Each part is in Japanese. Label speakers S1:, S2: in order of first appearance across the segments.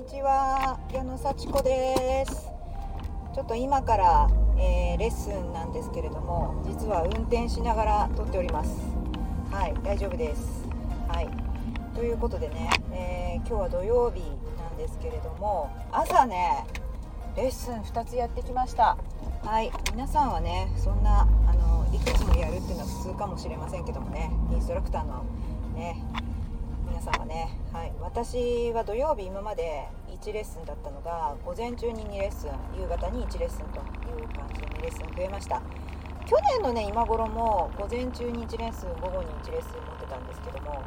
S1: にちは。矢野幸子です。ちょっと今から、えーレッスンなんですけれども実は運転しながら撮っております。はい大丈夫です。はい。ということでね、えー今日は土曜日なんですけれども朝ねレッスン2つやってきました。はい皆さんはねそんなあのいくつもやるっていうのは普通かもしれませんけどもねインストラクターのね皆さんはね、はい、私は土曜日今まで1レッスンだったのが午前中に2レッスン夕方に1レッスンという感じで2レッスン増えました。去年のね今頃も午前中に1レッスン午後に1レッスン持ってたんですけども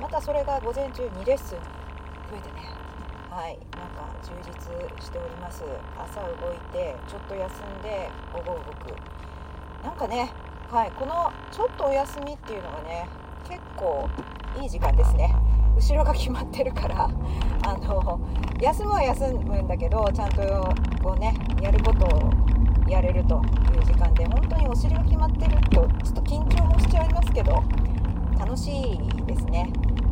S1: またそれが午前中2レッスン増えてねはいなんか充実しております。朝動いてちょっと休んで午後動く。なんかねはいこのちょっとお休みっていうのがね結構いい時間ですね。後ろが決まってるからあの休むは休むんだけどちゃんとこうねやることをやれるという時間で本当にお尻が決まってるとちょっと緊張もしちゃいますけど楽しいですね。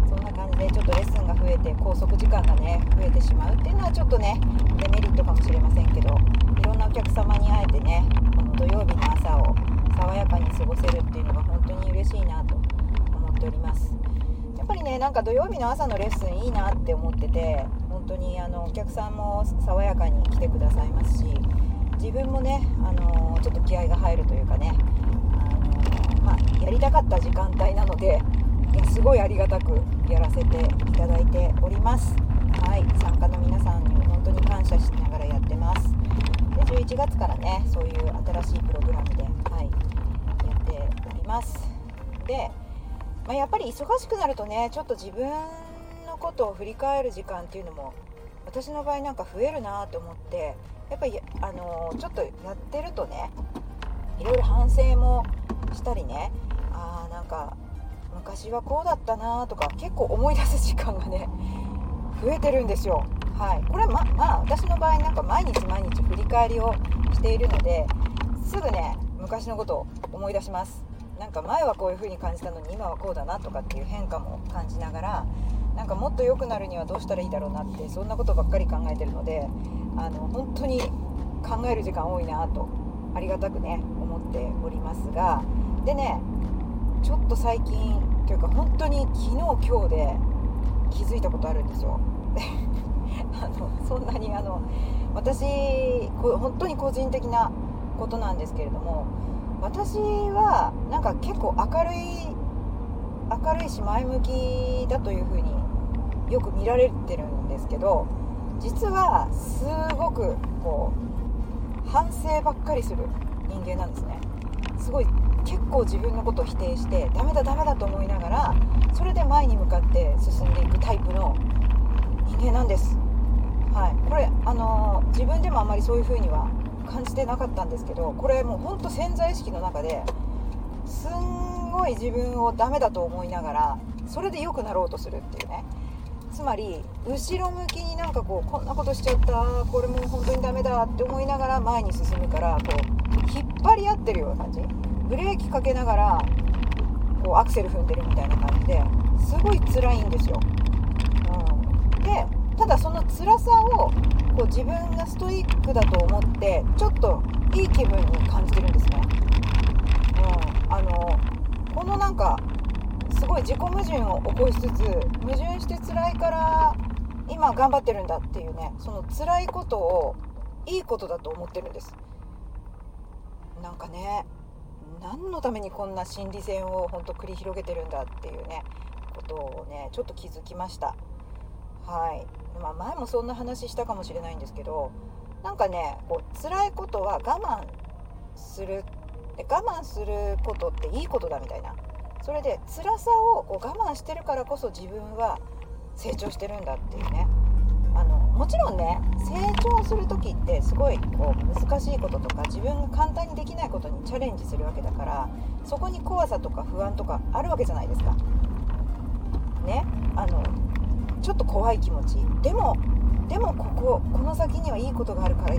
S1: そんな感じでちょっとレッスンが増えて拘束時間がね増えてしまうっていうのはちょっとねデメリットかもしれませんけどいろんなお客様に会えてねこの土曜日の朝を爽やかに過ごせるっていうのが本当に嬉しいなと思っております。っぱりねなんか土曜日の朝のレッスンいいなって思ってて本当にあのお客さんも爽やかに来てくださいますし自分もねあのちょっと気合が入るというかねあの、まあ、やりたかった時間帯なのでいやすごいありがたくやらせていただいております。はい参加の皆さんに本当に感謝しながらやってます。で11月からねそういう新しいプログラムで、はい、やっております。で、まあ、やっぱり忙しくなるとねちょっと自分のことを振り返る時間っていうのも私の場合なんか増えるなと思ってやっぱりあのちょっとやってるとねいろいろ反省もしたりねあーなんか昔はこうだったなとか結構思い出す時間がね増えてるんですよ。はい。これはままあ私の場合なんか毎日毎日振り返りをしているのですぐね昔のことを思い出します。なんか前はこういう風に感じたのに今はこうだなとかっていう変化も感じながらなんかもっと良くなるにはどうしたらいいだろうなってそんなことばっかり考えてるのであの本当に考える時間多いなとありがたくね思っておりますがでねちょっと最近というか本当に昨日今日で気づいたことあるんですよ。あのそんなにあの私本当に個人的なことなんですけれども私はなんか結構明るい明るいし前向きだというふうによく見られてるんですけど実はすごくこう反省ばっかりする人間なんですね。すごい結構自分のことを否定してダメだダメだと思いながらそれで前に向かって進んでいくタイプの人間なんです。はい。これあのー自分でもあんまりそういう風には感じてなかったんですけどこれもうほんと潜在意識の中ですんごい自分をダメだと思いながらそれで良くなろうとするっていうね。つまり後ろ向きになんかこうこんなことしちゃったこれも本当にダメだって思いながら前に進むからこう引っ張り合ってるような感じ。ブレーキかけながらこうアクセル踏んでるみたいな感じですごい辛いんですよ、うん、でただその辛さをこう自分がストイックだと思ってちょっといい気分に感じてるんですね、うん、あのこのなんかすごい自己矛盾を起こしつつ矛盾して辛いから今頑張ってるんだっていうねその辛いことをいいことだと思ってるんです。なんかね何のためにこんな心理戦を本当繰り広げてるんだっていうねことをねちょっと気づきました。はい、まあ、前もそんな話したかもしれないんですけどなんかねこう辛いことは我慢するで我慢することっていいことだみたいな。それで辛さをこう我慢してるからこそ自分は成長してるんだっていうね。あのもちろんね成長する時ってすごいこう難しいこととか自分が簡単にできないことにチャレンジするわけだからそこに怖さとか不安とかあるわけじゃないですか。ね。あのちょっと怖い気持ち。でもでもこここの先にはいいことがあるから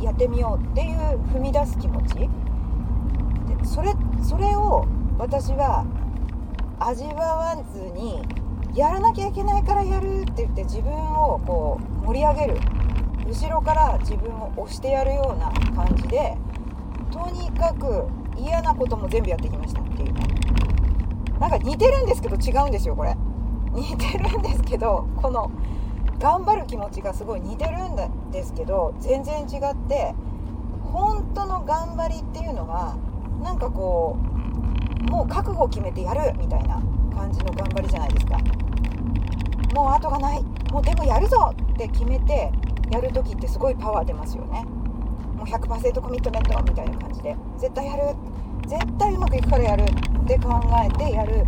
S1: やってみようっていう踏み出す気持ち。それそれを私は味わわずにやらなきゃいけないからやるって言って自分をこう盛り上げる。後ろから自分を押してやるような感じでとにかく嫌なことも全部やってきましたっていう。ねなんか似てるんですけど違うんですよこれ。似てるんですけどこの頑張る気持ちがすごい似てるんですけど全然違って本当の頑張りっていうのはなんかこうもう覚悟を決めてやるみたいな感じの頑張りじゃないですか。もう後がない。もうでもやるぞって決めてやる時ってすごいパワー出ますよね。もう100%コミットメントみたいな感じで。絶対やる。絶対うまくいくからやるって考えてやる。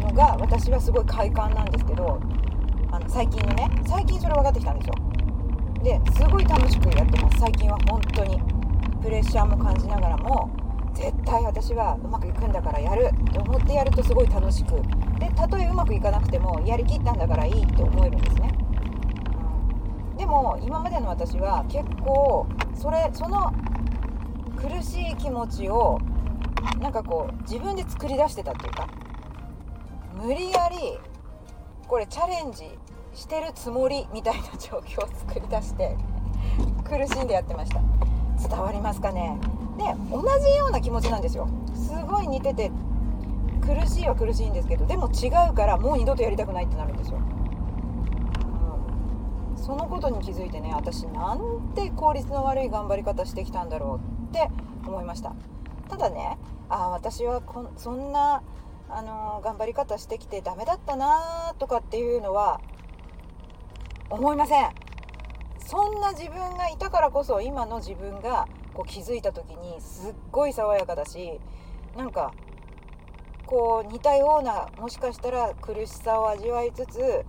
S1: のが私はすごい快感なんですけどあの最近のね最近それ分かってきたんですよ。ですごい楽しくやってます。最近は本当に。プレッシャーも感じながらも絶対私はうまくいくんだからやると思ってやるとすごい楽しく。でたとえうまくいかなくてもやりきったんだからいいって思えるんですね、うん、でも今までの私は結構それその苦しい気持ちをなんかこう自分で作り出してたっていうか無理やりこれチャレンジしてるつもりみたいな状況を作り出して苦しんでやってました。伝わりますかね？で同じような気持ちなんですよ。すごい似てて苦しいは苦しいんですけどでも違うからもう二度とやりたくないってなるんですよ、うん、そのことに気づいてね私なんて効率の悪い頑張り方してきたんだろうって思いました。ただねああ私はこそんなあの、頑張り方してきてダメだったなとかっていうのは思いません。そんな自分がいたからこそ今の自分がこう気づいた時にすっごい爽やかだしなんかこう似たようなもしかしたら苦しさを味わいつつ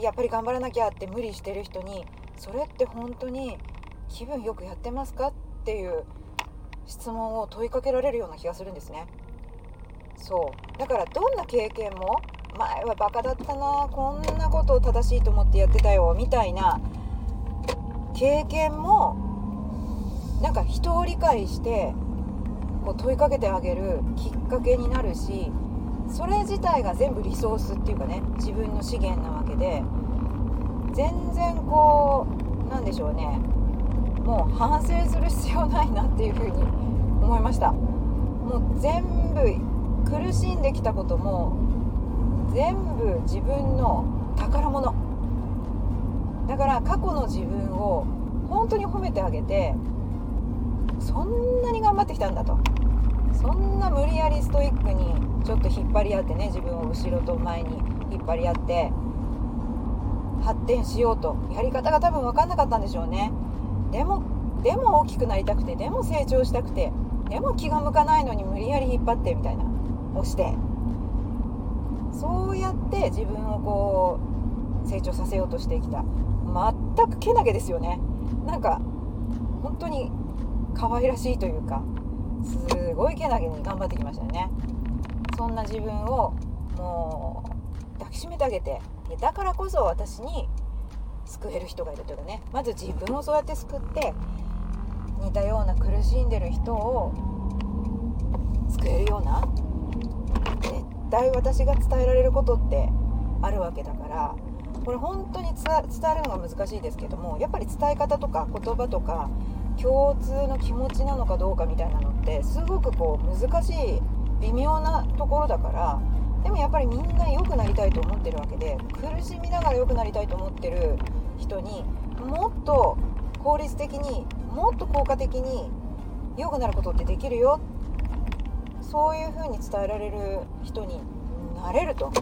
S1: やっぱり頑張らなきゃって無理してる人にそれって本当に気分よくやってますかっていう質問を問いかけられるような気がするんですね。そう。だからどんな経験も前はバカだったなこんなことを正しいと思ってやってたよみたいな経験もなんか人を理解してこう問いかけてあげるきっかけになるしそれ自体が全部リソースっていうかね自分の資源なわけで全然こうなんでしょうねもう反省する必要ないなっていうふうに思いました。もう全部苦しんできたことも全部自分の宝物。だから過去の自分を本当に褒めてあげてそんなに頑張ってきたんだと。そんな無理やりストイックにちょっと引っ張り合ってね自分を後ろと前に引っ張り合って発展しようと。やり方が多分分かんなかったんでしょうね。でもでも大きくなりたくてでも成長したくてでも気が向かないのに無理やり引っ張ってみたいな。押してそうやって自分をこう成長させようとしてきた。全くけなげですよね。なんか本当に可愛らしいというかすごいけなげに頑張ってきましたよね。そんな自分をもう抱きしめてあげてだからこそ私に救える人がいるというかね。まず自分をそうやって救って似たような苦しんでる人を救えるような絶対私が伝えられることってあるわけだからこれ本当に伝えるのが難しいですけどもやっぱり伝え方とか言葉とか共通の気持ちなのかどうかみたいなのってすごくこう難しい微妙なところだからでもやっぱりみんな良くなりたいと思ってるわけで苦しみながら良くなりたいと思ってる人にもっと効率的にもっと効果的に良くなることってできるよそういう風に伝えられる人になれると。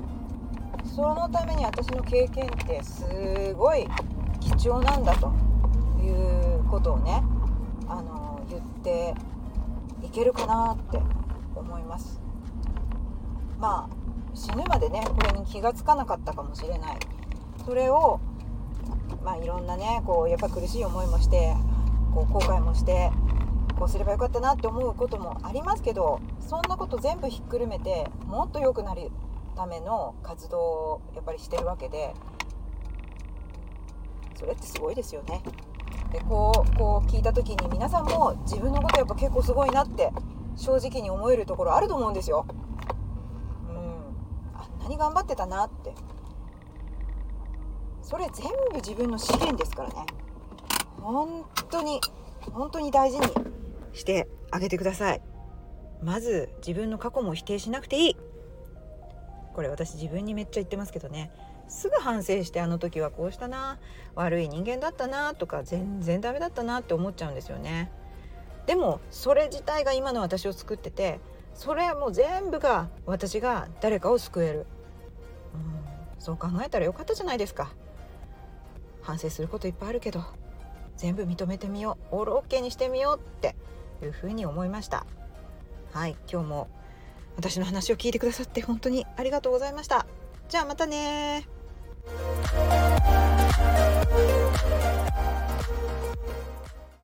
S1: そのために私の経験ってすごい貴重なんだと。いうことをねあの言っていけるかなって思います。まあ死ぬまでねこれに気が付かなかったかもしれない。それをまあいろんなねこうやっぱ苦しい思いもしてこう後悔もしてこうすればよかったなって思うこともありますけどそんなこと全部ひっくるめてもっと良くなるための活動をやっぱりしてるわけでそれってすごいですよね。でこうこう聞いた時に皆さんも自分のことやっぱ結構すごいなって正直に思えるところあると思うんですよ。うん、あんなに頑張ってたなってそれ全部自分の資源ですからね本当に本当に大事にしてあげてください。まず自分の過去も否定しなくていい。これ私自分にめっちゃ言ってますけどね。すぐ反省してあの時はこうしたな悪い人間だったなとか全然ダメだったなって思っちゃうんですよね。でもそれ自体が今の私を作っててそれもう全部が私が誰かを救える、うん、そう考えたらよかったじゃないですか。反省することいっぱいあるけど全部認めてみよう。オールオッケーにしてみようって。いうふうに思いました。はい今日も私の話を聞いてくださって本当にありがとうございました。じゃあまたね